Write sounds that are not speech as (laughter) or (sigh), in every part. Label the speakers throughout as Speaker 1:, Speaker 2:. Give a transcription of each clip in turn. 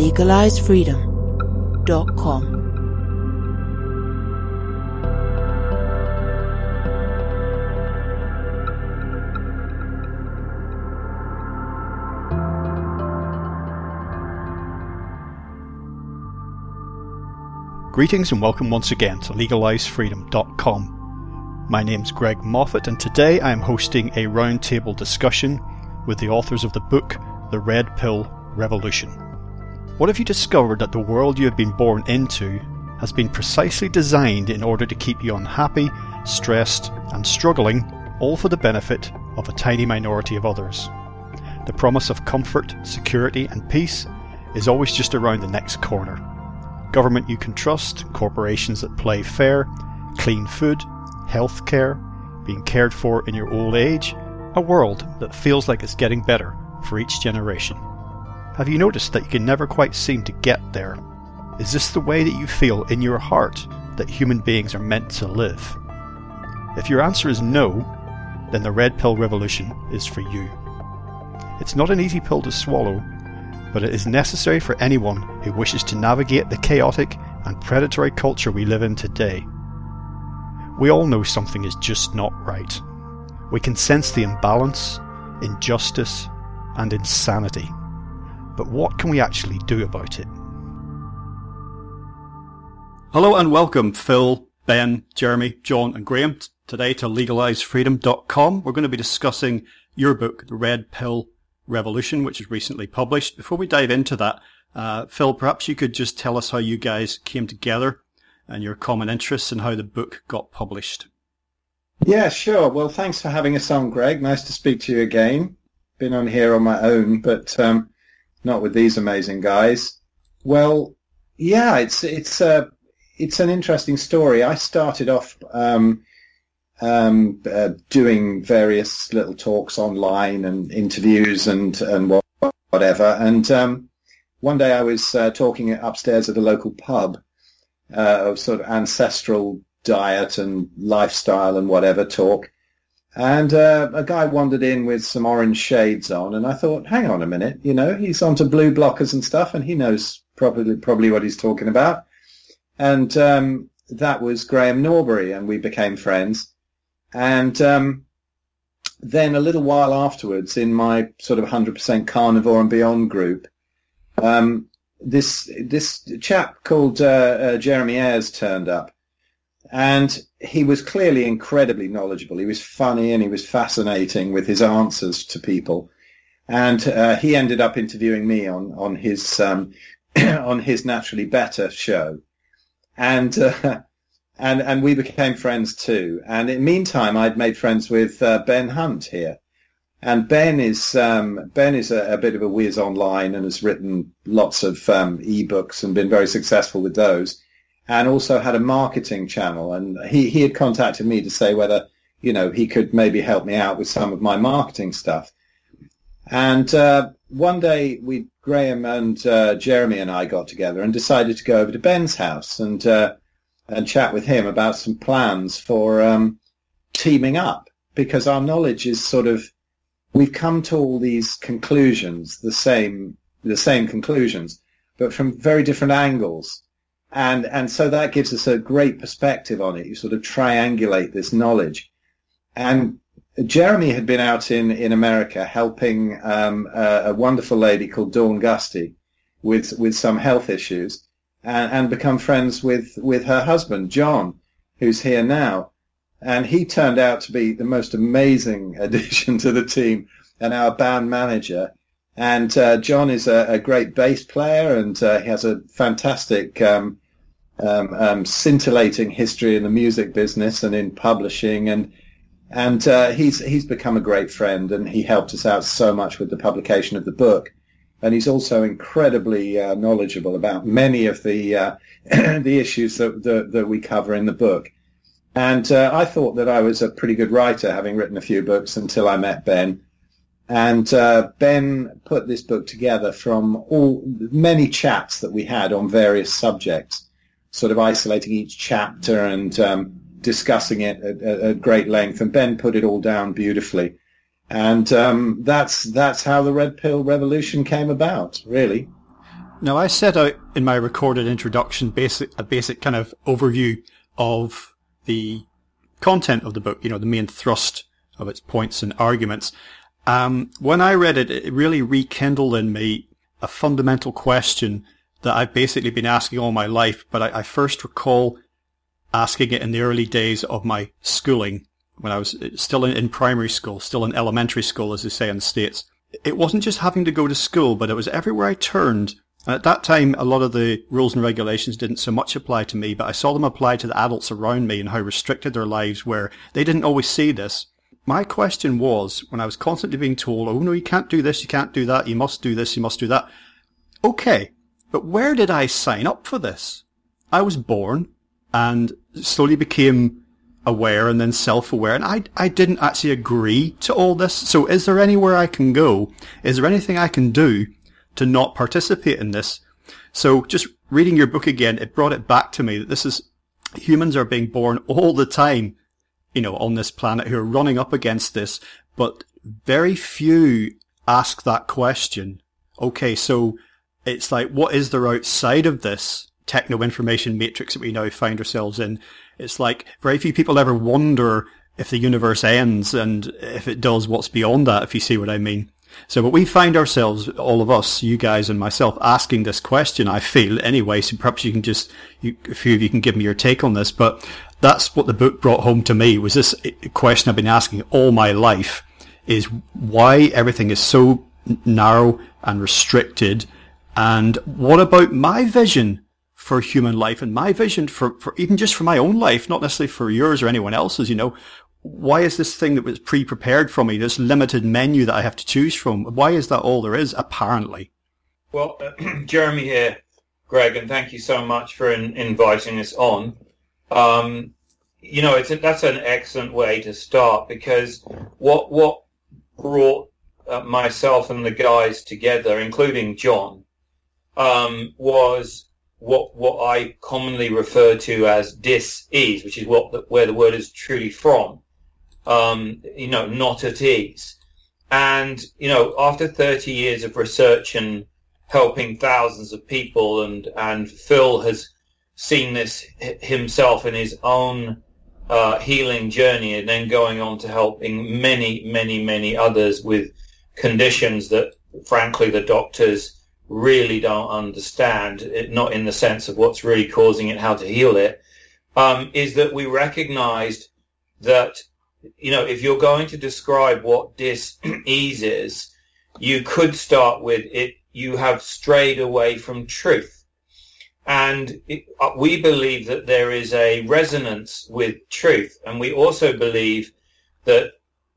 Speaker 1: LegalizeFreedom.com.
Speaker 2: Greetings and welcome once again to LegalizeFreedom.com. My name's Greg Moffitt, and today I am hosting a roundtable discussion with the authors of the book The Red Pill Revolution. What have you discovered that the world you have been born into has been precisely designed in order to keep you unhappy, stressed, and struggling, all for the benefit of a tiny minority of others? The promise of comfort, security, and peace is always just around the next corner government you can trust, corporations that play fair, clean food, health care, being cared for in your old age, a world that feels like it's getting better for each generation. Have you noticed that you can never quite seem to get there? Is this the way that you feel in your heart that human beings are meant to live? If your answer is no, then the red pill revolution is for you. It's not an easy pill to swallow, but it is necessary for anyone who wishes to navigate the chaotic and predatory culture we live in today. We all know something is just not right. We can sense the imbalance, injustice, and insanity. But what can we actually do about it? Hello and welcome, Phil, Ben, Jeremy, John, and Graham, today to legalizefreedom.com. We're going to be discussing your book, The Red Pill Revolution, which was recently published. Before we dive into that, uh, Phil, perhaps you could just tell us how you guys came together and your common interests and how the book got published.
Speaker 3: Yeah, sure. Well, thanks for having us on, Greg. Nice to speak to you again. Been on here on my own, but um, not with these amazing guys. Well, yeah, it's it's uh, it's an interesting story. I started off um, um, uh, doing various little talks online and interviews and and whatever. And um, one day I was uh, talking upstairs at a local pub uh, of sort of ancestral diet and lifestyle and whatever talk. And uh, a guy wandered in with some orange shades on, and I thought, hang on a minute, you know, he's onto blue blockers and stuff, and he knows probably probably what he's talking about. And um, that was Graham Norbury, and we became friends. And um, then a little while afterwards, in my sort of 100% carnivore and beyond group, um, this this chap called uh, uh, Jeremy Ayres turned up, and he was clearly incredibly knowledgeable. He was funny and he was fascinating with his answers to people, and uh, he ended up interviewing me on on his um, (clears throat) on his Naturally Better show, and uh, (laughs) and and we became friends too. And in the meantime, I'd made friends with uh, Ben Hunt here, and Ben is um, Ben is a, a, bit of a whiz online and has written lots of um, ebooks and been very successful with those, and also had a marketing channel. And he he had contacted me to say whether you know he could maybe help me out with some of my marketing stuff. And uh, one day we Graham and uh, Jeremy and I got together and decided to go over to Ben's house and uh, and chat with him about some plans for um, teaming up because our knowledge is sort of we've come to all these conclusions, the same the same conclusions, but from very different angles. And and so that gives us a great perspective on it. You sort of triangulate this knowledge. And Jeremy had been out in, in America helping um, a, a, wonderful lady called Dawn Gusty with with some health issues and, and become friends with, with her husband, John, who's here now. And he turned out to be the most amazing (laughs) addition to the team and our band manager. And uh, John is a, a, great bass player and uh, he has a fantastic, um, um, um, scintillating history in the music business and in publishing. And and uh, he's he's become a great friend and he helped us out so much with the publication of the book. and he's also incredibly uh, knowledgeable about many of the uh, (clears throat) the issues that, that, that we cover in the book. And uh, I thought that I was a pretty good writer, having written a few books until I met Ben. And uh, Ben put this book together from all many chats that we had on various subjects, sort of isolating each chapter and um, discussing it at, at, great length. And Ben put it all down beautifully. And um, that's that's how the Red Pill Revolution came about, really.
Speaker 2: Now, I set out in my recorded introduction basic a basic kind of overview of the content of the book, you know, the main thrust of its points and arguments. Um, when I read it, it really rekindled in me a fundamental question that I've basically been asking all my life, but I, I first recall asking it in the early days of my schooling when I was uh, still in, in primary school, still in elementary school, as they say in the States. It wasn't just having to go to school, but it was everywhere I turned. And at that time, a lot of the rules and regulations didn't so much apply to me, but I saw them apply to the adults around me and how restricted their lives were. They didn't always see this. My question was, when I was constantly being told, oh no, you can't do this, you can't do that, you must do this, you must do that. Okay, but where did I sign up for this? I was born and slowly became aware and then self-aware. And I, I didn't actually agree to all this. So is there anywhere I can go? Is there anything I can do to not participate in this? So just reading your book again, it brought it back to me that this is, humans are being born all the time, you know, on this planet who are running up against this, but very few ask that question. Okay, so it's like, what is there outside of this techno information matrix that we now find ourselves in? It's like very few people ever wonder if the universe ends and if it does, what's beyond that, if you see what I mean. So, but we find ourselves, all of us, you guys and myself, asking this question, I feel, anyway, so perhaps you can just, you, a few of you can give me your take on this, but that's what the book brought home to me, was this question I've been asking all my life, is why everything is so narrow and restricted, and what about my vision for human life and my vision for, for even just for my own life, not necessarily for yours or anyone else's, you know, why is this thing that was pre-prepared for me, this limited menu that I have to choose from, why is that all there is, apparently?
Speaker 4: Well, uh, (clears throat) Jeremy here, Greg, and thank you so much for in, inviting us on. Um, you know, it's a, that's an excellent way to start because what what brought uh, myself and the guys together, including John, um, was what what I commonly refer to as dis-ease, which is what the, where the word is truly from. Um, you know, not at ease. And you know, after 30 years of research and helping thousands of people, and and Phil has seen this himself in his own uh, healing journey, and then going on to helping many, many, many others with conditions that, frankly, the doctors really don't understand, it, not in the sense of what's really causing it, how to heal it, um, is that we recognized that, you know, if you're going to describe what dis-ease (clears throat) is, you could start with it, you have strayed away from truth. And it, uh, we believe that there is a resonance with truth. And we also believe that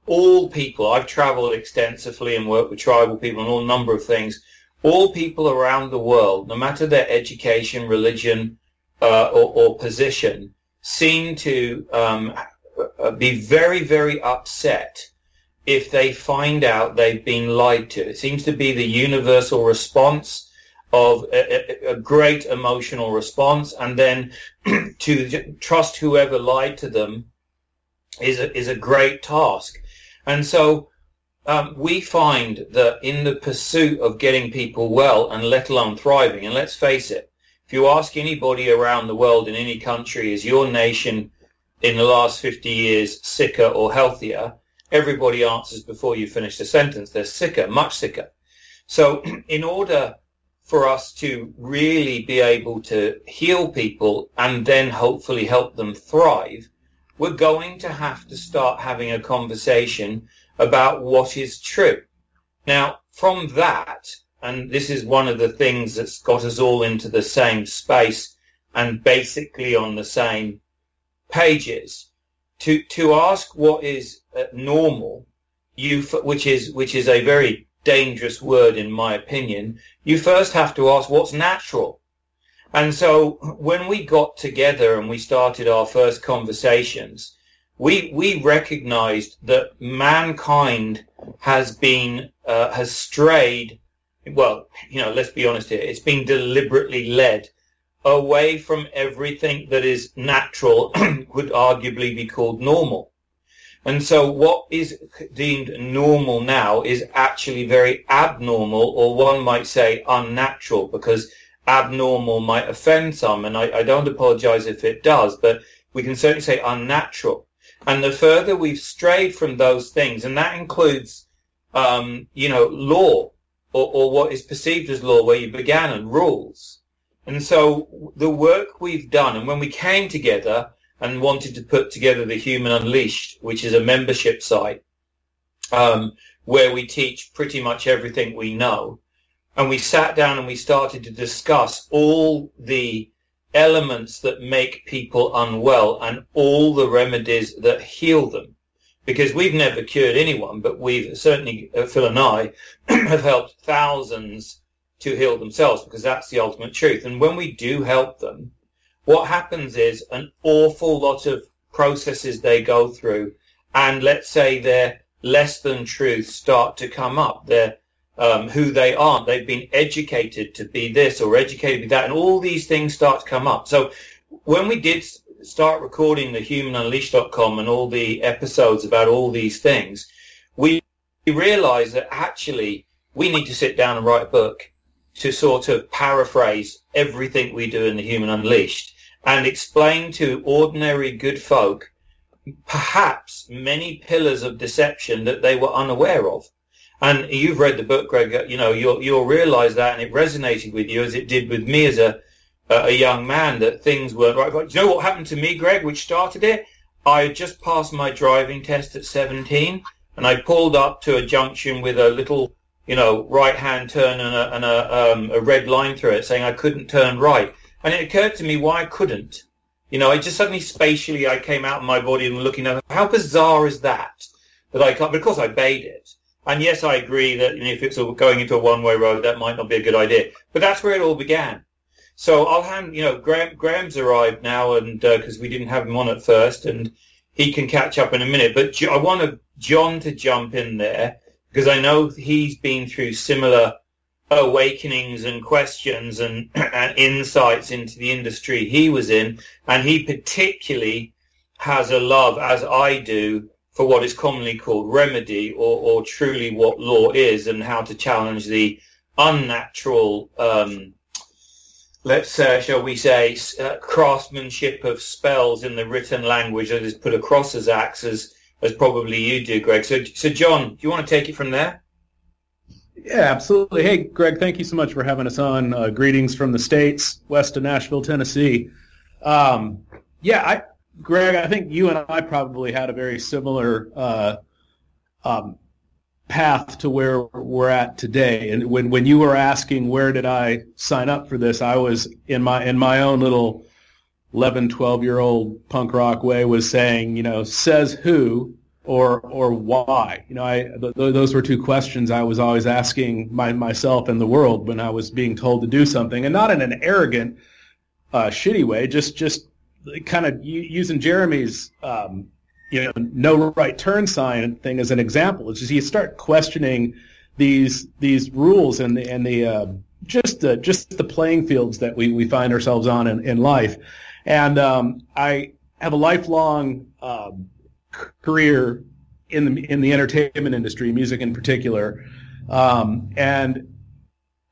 Speaker 4: all people, I've traveled extensively and worked with tribal people and all number of things, all people around the world, no matter their education, religion, uh, or, or, position, seem to um, uh, be very, very upset if they find out they've been lied to. It seems to be the universal response of a, a great emotional response, and then (clears throat) to trust whoever lied to them is a, is a great task. And so um, we find that in the pursuit of getting people well and let alone thriving, and let's face it, if you ask anybody around the world in any country, is your nation in the last 50 years sicker or healthier? Everybody answers before you finish the sentence. They're sicker, much sicker. So (clears throat) in order for us to really be able to heal people and then hopefully help them thrive, we're going to have to start having a conversation about what is true. Now, from that, and this is one of the things that's got us all into the same space and basically on the same pages, to, to ask what is uh, normal, you, which is, which is a very dangerous word in my opinion. You first have to ask what's natural. And so when we got together and we started our first conversations, we we recognized that mankind has been uh, has strayed well you know let's be honest here it's been deliberately led away from everything that is natural (clears throat) would arguably be called normal. And so what is deemed normal now is actually very abnormal or one might say unnatural because abnormal might offend some and I, I don't apologize if it does but we can certainly say unnatural and the further we've strayed from those things, and that includes, um, you know, law or, or what is perceived as law where you began and rules. And so the work we've done, and when we came together and wanted to put together the Human Unleashed, which is a membership site, um, where we teach pretty much everything we know, and we sat down and we started to discuss all the elements that make people unwell and all the remedies that heal them. Because we've never cured anyone, but we've certainly, uh, Phil and I, (clears throat) have helped thousands to heal themselves because that's the ultimate truth. And when we do help them, what happens is an awful lot of processes they go through and let's say their less than truths start to come up. Their um, who they aren't. They've been educated to be this or educated to be that, and all these things start to come up. So when we did start recording the humanunleashed.com and all the episodes about all these things, we realized that actually we need to sit down and write a book to sort of paraphrase everything we do in the Human Unleashed and explain to ordinary good folk perhaps many pillars of deception that they were unaware of. And you've read the book, Greg. You know, you'll you'll realise that, and it resonated with you as it did with me as a a young man that things weren't right. But you know what happened to me, Greg, which started it? I had just passed my driving test at 17, and I pulled up to a junction with a little, you know, right-hand turn and a, and a, um, a red line through it, saying I couldn't turn right. And it occurred to me why I couldn't. You know, I just suddenly spatially I came out of my body and looking at how bizarre is that that I can't. Because I obeyed it. And yes, I agree that you know, if it's going into a one-way road, that might not be a good idea. But that's where it all began. So I'll hand, you know, Graham, Graham's arrived now, and because uh, we didn't have him on at first, and he can catch up in a minute. But I wanted John to jump in there because I know he's been through similar awakenings and questions and, (clears throat) and insights into the industry he was in, and he particularly has a love, as I do, for what is commonly called remedy or, or truly what law is and how to challenge the unnatural, um, let's uh, shall we say, uh, craftsmanship of spells in the written language that is put across as acts as, as probably you do, Greg. So, so John, do you want to take it from there?
Speaker 5: Yeah, absolutely. Hey, Greg, thank you so much for having us on. Uh, greetings from the States, west of Nashville, Tennessee. Um, yeah, I, Greg, I think you and I probably had a very similar uh, um, path to where we're at today. And when when you were asking where did I sign up for this, I was in my in my own little 11, 12 year old punk rock way was saying, you know, says who or or why? You know, I th- those were two questions I was always asking my, myself and the world when I was being told to do something, and not in an arrogant, uh, shitty way, just just kind of using Jeremy's um, you know no right turn sign thing as an example. is you start questioning these these rules and the and the uh, just the just the playing fields that we, we find ourselves on in, in life. And um, I have a lifelong um, career in the in the entertainment industry, music in particular, um, and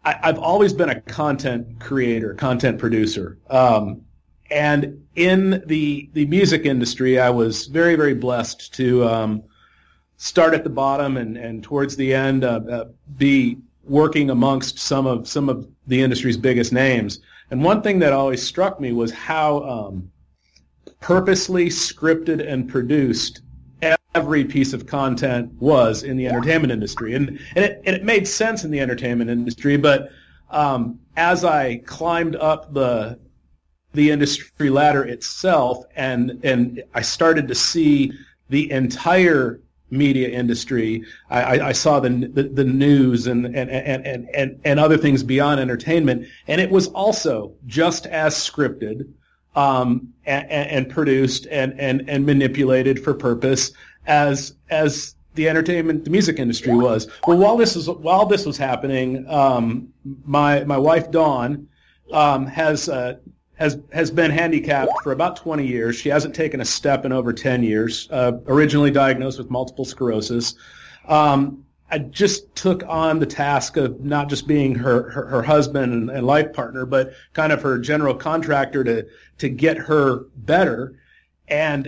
Speaker 5: I, have always been a content creator, content producer. And in the the music industry, I was very very blessed to um, start at the bottom and, and towards the end uh, uh, be working amongst some of some of the industry's biggest names. And one thing that always struck me was how um, purposely scripted and produced every piece of content was in the entertainment industry, and and it, and it made sense in the entertainment industry, but um, as I climbed up the the industry ladder itself, and and I started to see the entire media industry. I, I, I saw the, the, the news and and, and, and and and other things beyond entertainment, and it was also just as scripted um, and, and, produced and, and and manipulated for purpose as as the entertainment, the music industry was. Well, while this was while this was happening, um, my my wife Dawn um, has uh, has has been handicapped for about 20 years. She hasn't taken a step in over 10 years. Uh, originally diagnosed with multiple sclerosis. Um, I just took on the task of not just being her, her, her husband and, and, life partner, but kind of her general contractor to, to get her better. And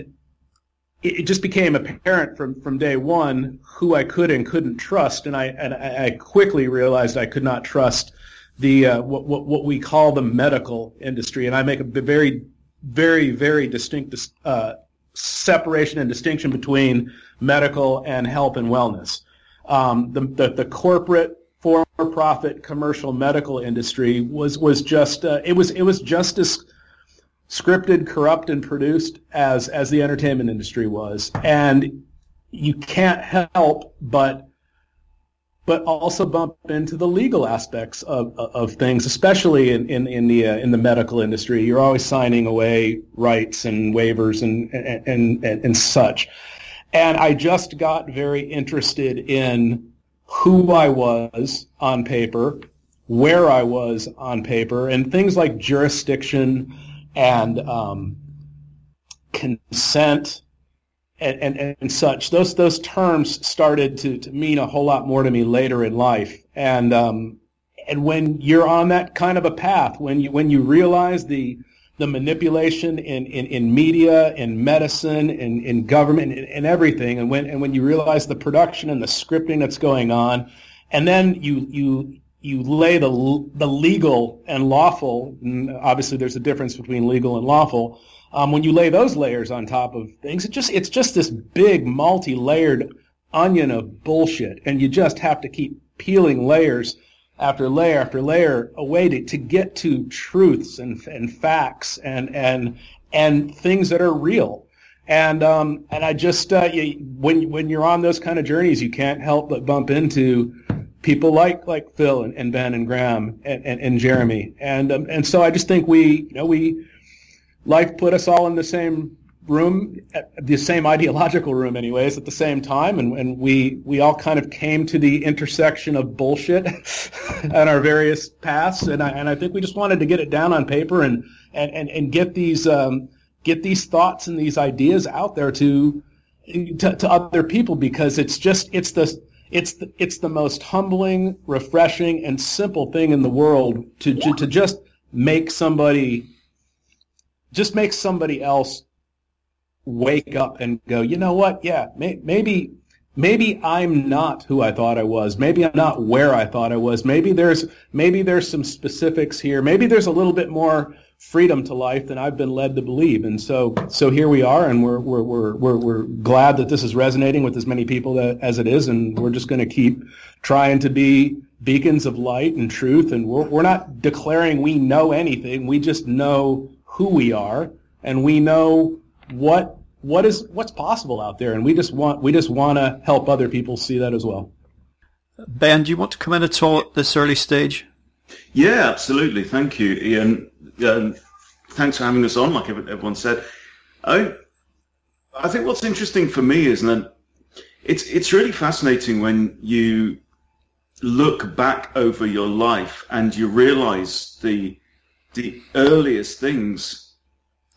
Speaker 5: it, it just became apparent from, from day one who I could and couldn't trust. And I, and I quickly realized I could not trust the uh, what, what what we call the medical industry, and I make a very very very distinct uh, separation and distinction between medical and health and wellness. Um, the, the, the corporate for-profit commercial medical industry was was just uh, it was it was just as scripted, corrupt, and produced as as the entertainment industry was, and you can't help but but also bump into the legal aspects of, of things, especially in, in, in the uh, in the medical industry. You're always signing away rights and waivers and, and, and, and such. And I just got very interested in who I was on paper, where I was on paper, and things like jurisdiction and um, consent and, and, and such. Those those terms started to, to mean a whole lot more to me later in life. And um, and when you're on that kind of a path, when you when you realize the the manipulation in, in, in media, in medicine, in, in government, in, in everything, and when and when you realize the production and the scripting that's going on, and then you you you lay the the legal and lawful. And obviously, there's a difference between legal and lawful um, when you lay those layers on top of things, it just it's just this big multi-layered onion of bullshit, and you just have to keep peeling layers after layer after layer away to, to get to truths and and facts and and and things that are real. And um, and I just uh, you, when when you're on those kind of journeys, you can't help but bump into people like like Phil and, and Ben and Graham and, and, and Jeremy. And um, and so I just think we you know we life put us all in the same room, the same ideological room, anyways, at the same time, and, and we we all kind of came to the intersection of bullshit (laughs) and our various paths, and I and I think we just wanted to get it down on paper and and and, and get these um, get these thoughts and these ideas out there to, to to other people because it's just it's the it's the, it's the most humbling, refreshing, and simple thing in the world to to, to just make somebody just makes somebody else wake up and go, you know what? Yeah, may, maybe maybe I'm not who I thought I was. Maybe I'm not where I thought I was. Maybe there's maybe there's some specifics here. Maybe there's a little bit more freedom to life than I've been led to believe. And so so here we are, and we're we're we're we're, we're glad that this is resonating with as many people that, as it is, and we're just going to keep trying to be beacons of light and truth. And we're we're not declaring we know anything. We just know who we are and we know what what is what's possible out there and we just want we just want to help other people see that as well
Speaker 2: ben do you want to come in at all at this early stage
Speaker 6: yeah absolutely thank you ian um, thanks for having us on like everyone said i i think what's interesting for me is that it's it's really fascinating when you look back over your life and you realize the the earliest things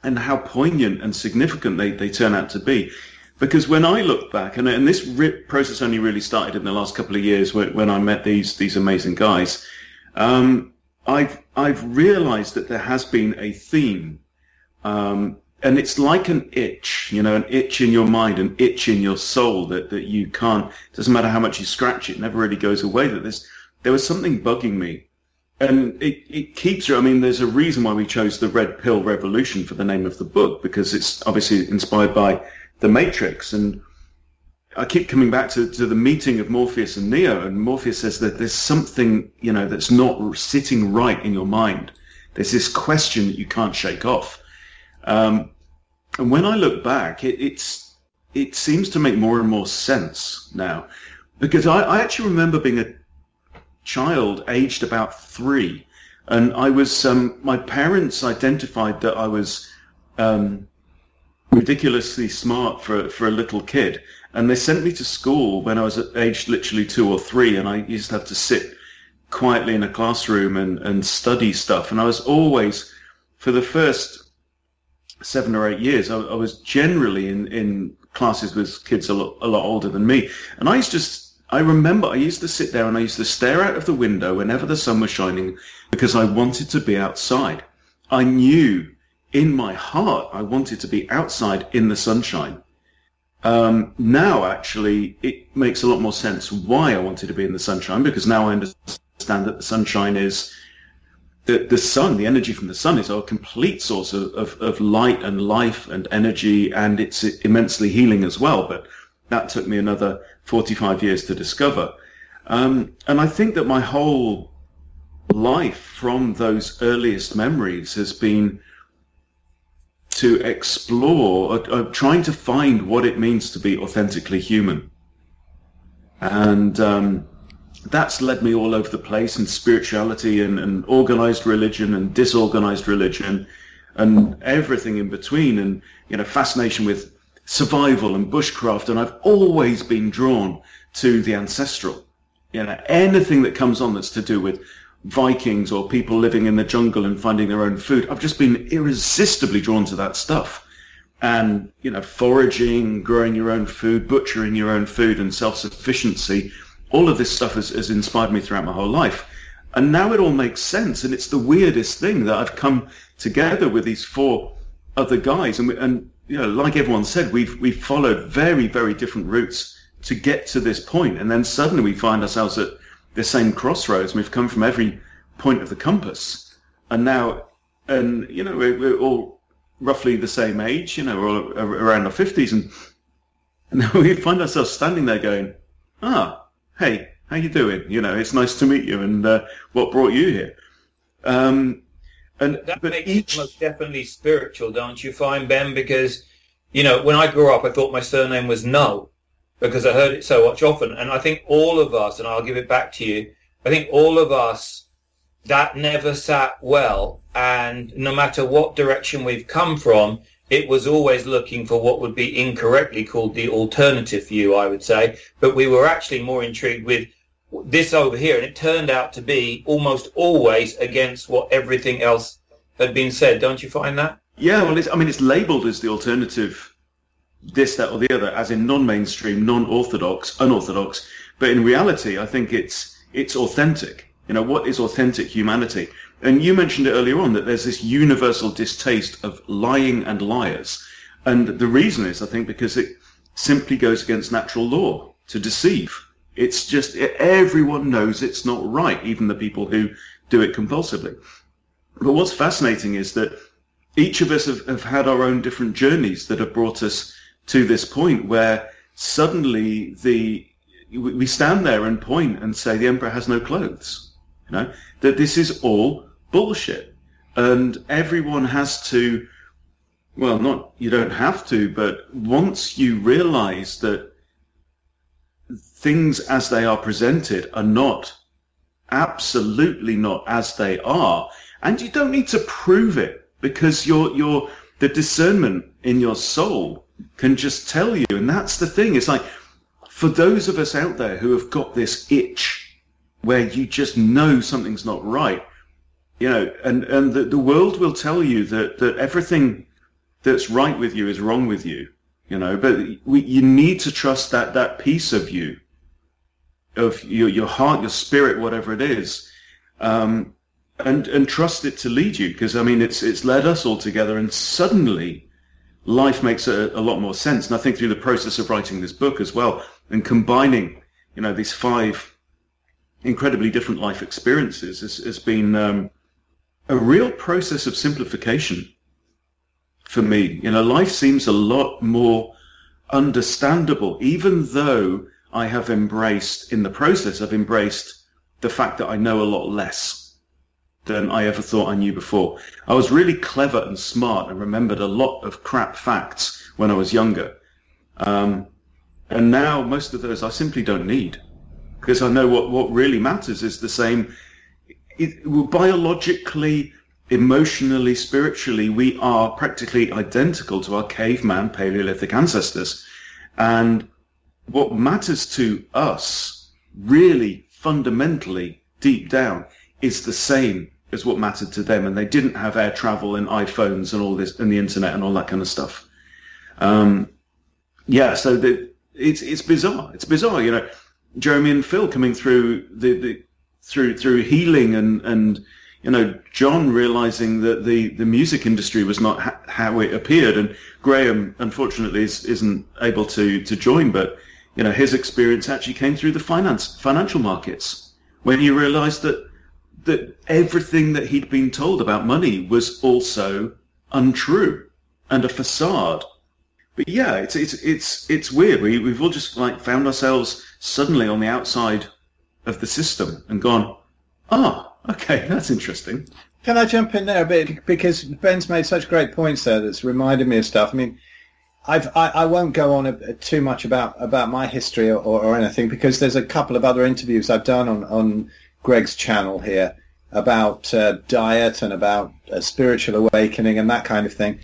Speaker 6: and how poignant and significant they, they turn out to be. Because when I look back, and, and this process only really started in the last couple of years when, when I met these these amazing guys, um, I've I've realised that there has been a theme, um, and it's like an itch, you know, an itch in your mind, an itch in your soul that, that you can't. Doesn't matter how much you scratch it, never really goes away. That there's there was something bugging me and it, it keeps. I mean, there's a reason why we chose the Red Pill Revolution for the name of the book because it's obviously inspired by the Matrix. And I keep coming back to, to the meeting of Morpheus and Neo, and Morpheus says that there's something you know that's not sitting right in your mind. There's this question that you can't shake off. Um, and when I look back, it, it's it seems to make more and more sense now. Because I, I actually remember being a child aged about three, and I was, um, my parents identified that I was um, ridiculously smart for, for a little kid. And they sent me to school when I was aged literally two or three, and I used to have to sit quietly in a classroom and, and study stuff. And I was always, for the first seven or eight years, I, I was generally in, in classes with kids a lot, a lot older than me. And I used to, I remember I used to sit there and I used to stare out of the window whenever the sun was shining because I wanted to be outside. I knew in my heart I wanted to be outside in the sunshine. Um, now, actually, it makes a lot more sense why I wanted to be in the sunshine because now I understand that the sunshine is the, the sun, the energy from the sun is a complete source of, of, of light and life and energy, and it's immensely healing as well. But that took me another 45 years to discover. Um, and I think that my whole life from those earliest memories has been to explore, uh, uh, trying to find what it means to be authentically human. And um, that's led me all over the place in spirituality and, and organized religion and disorganized religion and everything in between and you know fascination with survival and bushcraft and I've always been drawn to the ancestral you know anything that comes on that's to do with Vikings or people living in the jungle and finding their own food I've just been irresistibly drawn to that stuff and you know foraging growing your own food butchering your own food and self-sufficiency all of this stuff has, has inspired me throughout my whole life. And now it all makes sense. And it's the weirdest thing that I've come together with these four other guys. And, we, and you know, like everyone said, we've, we've followed very, very different routes to get to this point. And then suddenly we find ourselves at the same crossroads. We've come from every point of the compass. And now, and, you know, we're, we're all roughly the same age, you know, we're all around our 50s. And, and (laughs) now we find ourselves standing there going, ah, hey, how you doing? You know, it's nice to meet you, and uh, what brought you here? Um,
Speaker 4: and that but makes each... it most definitely spiritual, don't you find, Ben? Because you know, when I grew up, I thought my surname was No, because I heard it so much often, and I think all of us, and I'll give it back to you. I think all of us that never sat well, and no matter what direction we've come from, it was always looking for what would be incorrectly called the alternative view, I would say. But we were actually more intrigued with this over here, and it turned out to be almost always against what everything else had been said. Don't you find that?
Speaker 6: Yeah, well, I mean, it's labelled as the alternative, this, that, or the other, as in non-mainstream, non-orthodox, unorthodox. But in reality, I think it's it's authentic. You know, what is authentic humanity? And you mentioned it earlier on that there's this universal distaste of lying and liars. And the reason is, I think, because it simply goes against natural law to deceive. It's just, everyone knows it's not right, even the people who do it compulsively. But what's fascinating is that each of us have, have had our own different journeys that have brought us to this point where suddenly the, we stand there and point and say the emperor has no clothes. You know, that this is all bullshit. And everyone has to, well, not, you don't have to, but once you realize that things as they are presented are not, absolutely not as they are, and you don't need to prove it because your, your, the discernment in your soul can just tell you. And that's the thing. It's like, for those of us out there who have got this itch where you just know something's not right, you know, and, and the, the world will tell you that, that everything that's right with you is wrong with you, you know, but we, you need to trust that, that piece of you, of your, your heart, your spirit, whatever it is, um, and, and trust it to lead you. Because, I mean, it's, it's led us all together and suddenly life makes a, a lot more sense. And I think through the process of writing this book as well and combining, you know, these five incredibly different life experiences has, has been, um, a real process of simplification for me. You know, life seems a lot more understandable, even though I have embraced, in the process, I've embraced the fact that I know a lot less than I ever thought I knew before. I was really clever and smart and remembered a lot of crap facts when I was younger. Um, and now most of those I simply don't need because I know what, what really matters is the same. It, biologically, emotionally, spiritually, we are practically identical to our caveman Paleolithic ancestors. And what matters to us really fundamentally deep down is the same as what mattered to them. And they didn't have air travel and iPhones and all this and the internet and all that kind of stuff. Um, yeah, so the, it's it's bizarre. It's bizarre, you know. Jeremy and Phil coming through the, the through through healing and and you know John realizing that the the music industry was not ha- how it appeared, and Graham unfortunately is, isn't able to to join, but you know his experience actually came through the finance financial markets when he realized that that everything that he'd been told about money was also untrue and a facade but yeah, it's it's it's it's weird. We we've all just like found ourselves suddenly on the outside of the system and gone, oh, okay, (laughs) that's interesting.
Speaker 3: Can I jump in there a bit because Ben's made such great points there that's reminded me of stuff. I mean, I've, I, I won't go on a, too much about, about my history or, or, anything because there's a couple of other interviews I've done on, on Greg's channel here about uh, diet and about uh, spiritual awakening and that kind of thing.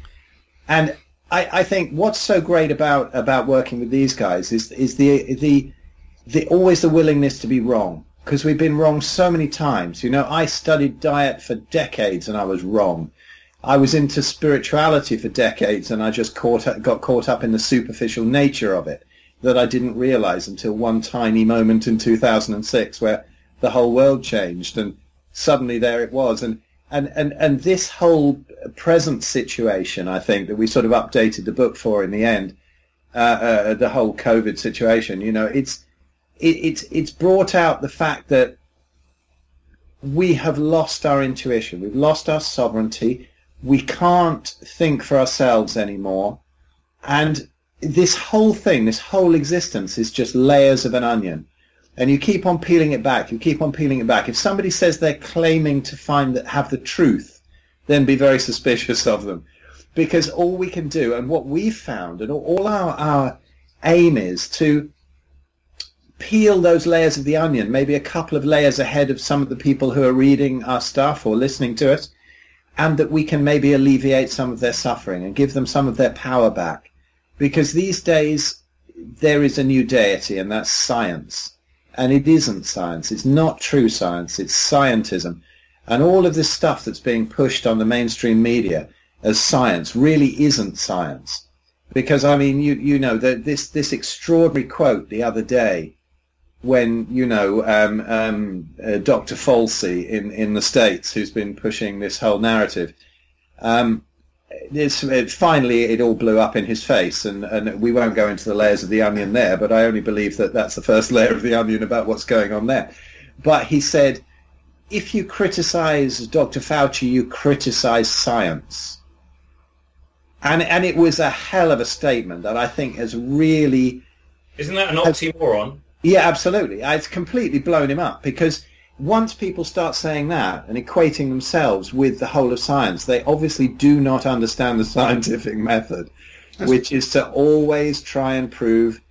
Speaker 3: And I, I think what's so great about about working with these guys is is the the the always the willingness to be wrong because we've been wrong so many times. You know, I studied diet for decades and I was wrong. I was into spirituality for decades and I just caught got caught up in the superficial nature of it that I didn't realize until one tiny moment in 2006 where the whole world changed and suddenly there it was. And and and and this whole present situation, I think that we sort of updated the book for in the end, uh, uh, the whole COVID situation. You know, it's it, it's it's brought out the fact that we have lost our intuition, we've lost our sovereignty, we can't think for ourselves anymore, and this whole thing, this whole existence, is just layers of an onion and you keep on peeling it back. You keep on peeling it back. If somebody says they're claiming to find that have the truth, then be very suspicious of them, because all we can do and what we've found and all our our aim is to peel those layers of the onion, maybe a couple of layers ahead of some of the people who are reading our stuff or listening to it, and that we can maybe alleviate some of their suffering and give them some of their power back. Because these days there is a new deity, and that's science and it isn't science. It's not true science. It's scientism. And all of this stuff that's being pushed on the mainstream media as science really isn't science. Because, I mean, you, you know, the, this, this extraordinary quote the other day when, you know, um, um, uh, Dr. Fauci in, in the States, who's been pushing this whole narrative, um, it, finally it all blew up in his face, and, and we won't go into the layers of the onion there, but I only believe that that's the first layer of the onion about what's going on there. But he said, if you criticize Dr. Fauci, you criticize science. And, and it was a hell of a statement that I think has really...
Speaker 4: Isn't that an oxymoron?
Speaker 3: Has, yeah, absolutely. It's completely blown him up because once people start saying that and equating themselves with the whole of science, they obviously do not understand the (laughs) scientific method, That's which is to always try and prove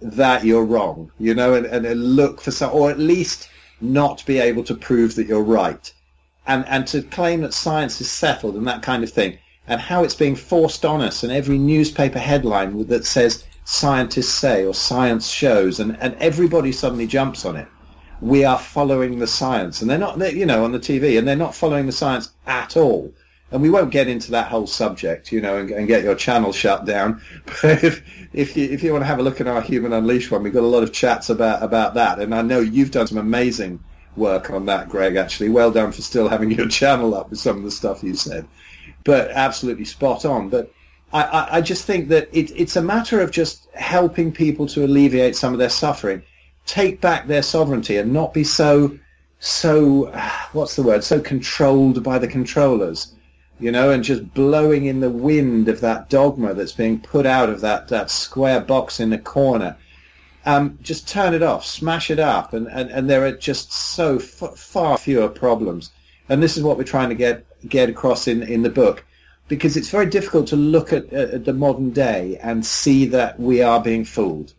Speaker 3: that you're wrong, you know, and, and look for some, or at least not be able to prove that you're right. And, and to claim that science is settled and that kind of thing, and how it's being forced on us, and every newspaper headline that says scientists say or science shows, and, and everybody suddenly jumps on it we are following the science, and they're not, they're, you know, on the TV, and they're not following the science at all. And we won't get into that whole subject, you know, and, and get your channel shut down. (laughs) But if if you if you want to have a look at our Human Unleashed one, we've got a lot of chats about about that, and I know you've done some amazing work on that, Greg. Actually, well done for still having your channel up with some of the stuff you said. But absolutely spot on. But I, I, just think that it, it's a matter of just helping people to alleviate some of their suffering take back their sovereignty and not be so so (sighs) what's the word? So controlled by the controllers you know and just blowing in the wind of that dogma that's being put out of that that square box in the corner. Um, just turn it off smash it up and, and, and there are just so f- far fewer problems. And this is what we're trying to get get across in, in the book because it's very difficult to look at, at the modern day and see that we are being fooled.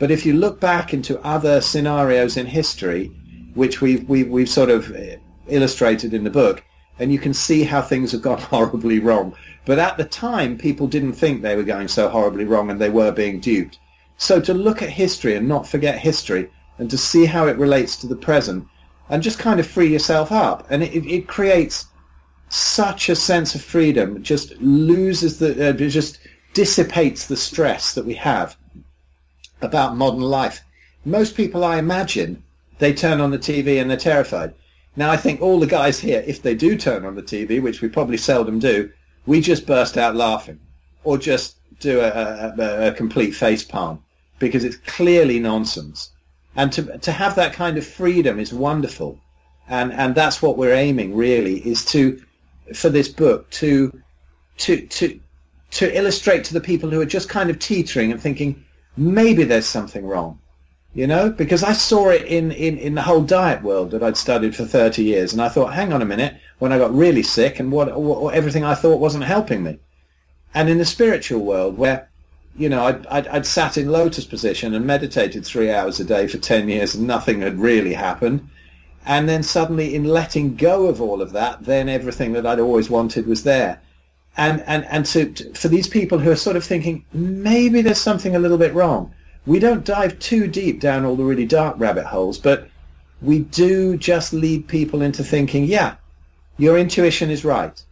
Speaker 3: But if you look back into other scenarios in history, which we've, we've, we've sort of uh, illustrated in the book, and you can see how things have gone (laughs) horribly wrong. But at the time, people didn't think they were going so horribly wrong and they were being duped. So to look at history and not forget history and to see how it relates to the present and just kind of free yourself up. And it, it creates such a sense of freedom. It just loses the, uh, just dissipates the stress that we have about modern life. Most people, I imagine, they turn on the TV and they're terrified. Now, I think all the guys here, if they do turn on the TV, which we probably seldom do, we just burst out laughing or just do a, a, a complete face palm because it's clearly nonsense. And to, to have that kind of freedom is wonderful. And, and that's what we're aiming really is to for this book to to to to illustrate to the people who are just kind of teetering and thinking maybe there's something wrong you know? Because i saw it in, in, in the whole diet world that i'd studied for 30 years and i thought hang on a minute when i got really sick and what, what everything i thought wasn't helping me. And in the spiritual world where you know I'd, I'd, I'd sat in lotus position and meditated three hours a day for 10 years and nothing had really happened. And then suddenly in letting go of all of that, then everything that I'd always wanted was there. And, and, and to, to, for these people who are sort of thinking, maybe there's something a little bit wrong, we don't dive too deep down all the really dark rabbit holes, but we do just lead people into thinking, yeah, your intuition is right.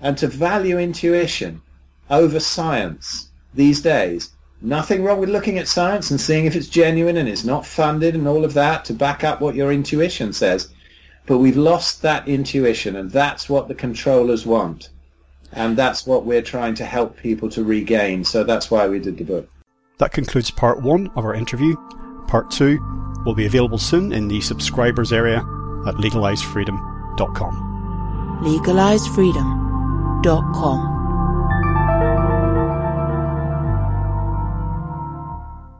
Speaker 3: And to value intuition over science these days Nothing wrong with looking at science and seeing if it's genuine and it's not funded and all of that to back up what your intuition says. But we've lost that intuition and that's what the controllers want. And that's what we're trying to help people to regain. So that's why we did the book.
Speaker 2: That concludes part one of our interview. Part two will be available soon in the subscribers area at legalisefreedom.com.
Speaker 1: Legalisefreedom.com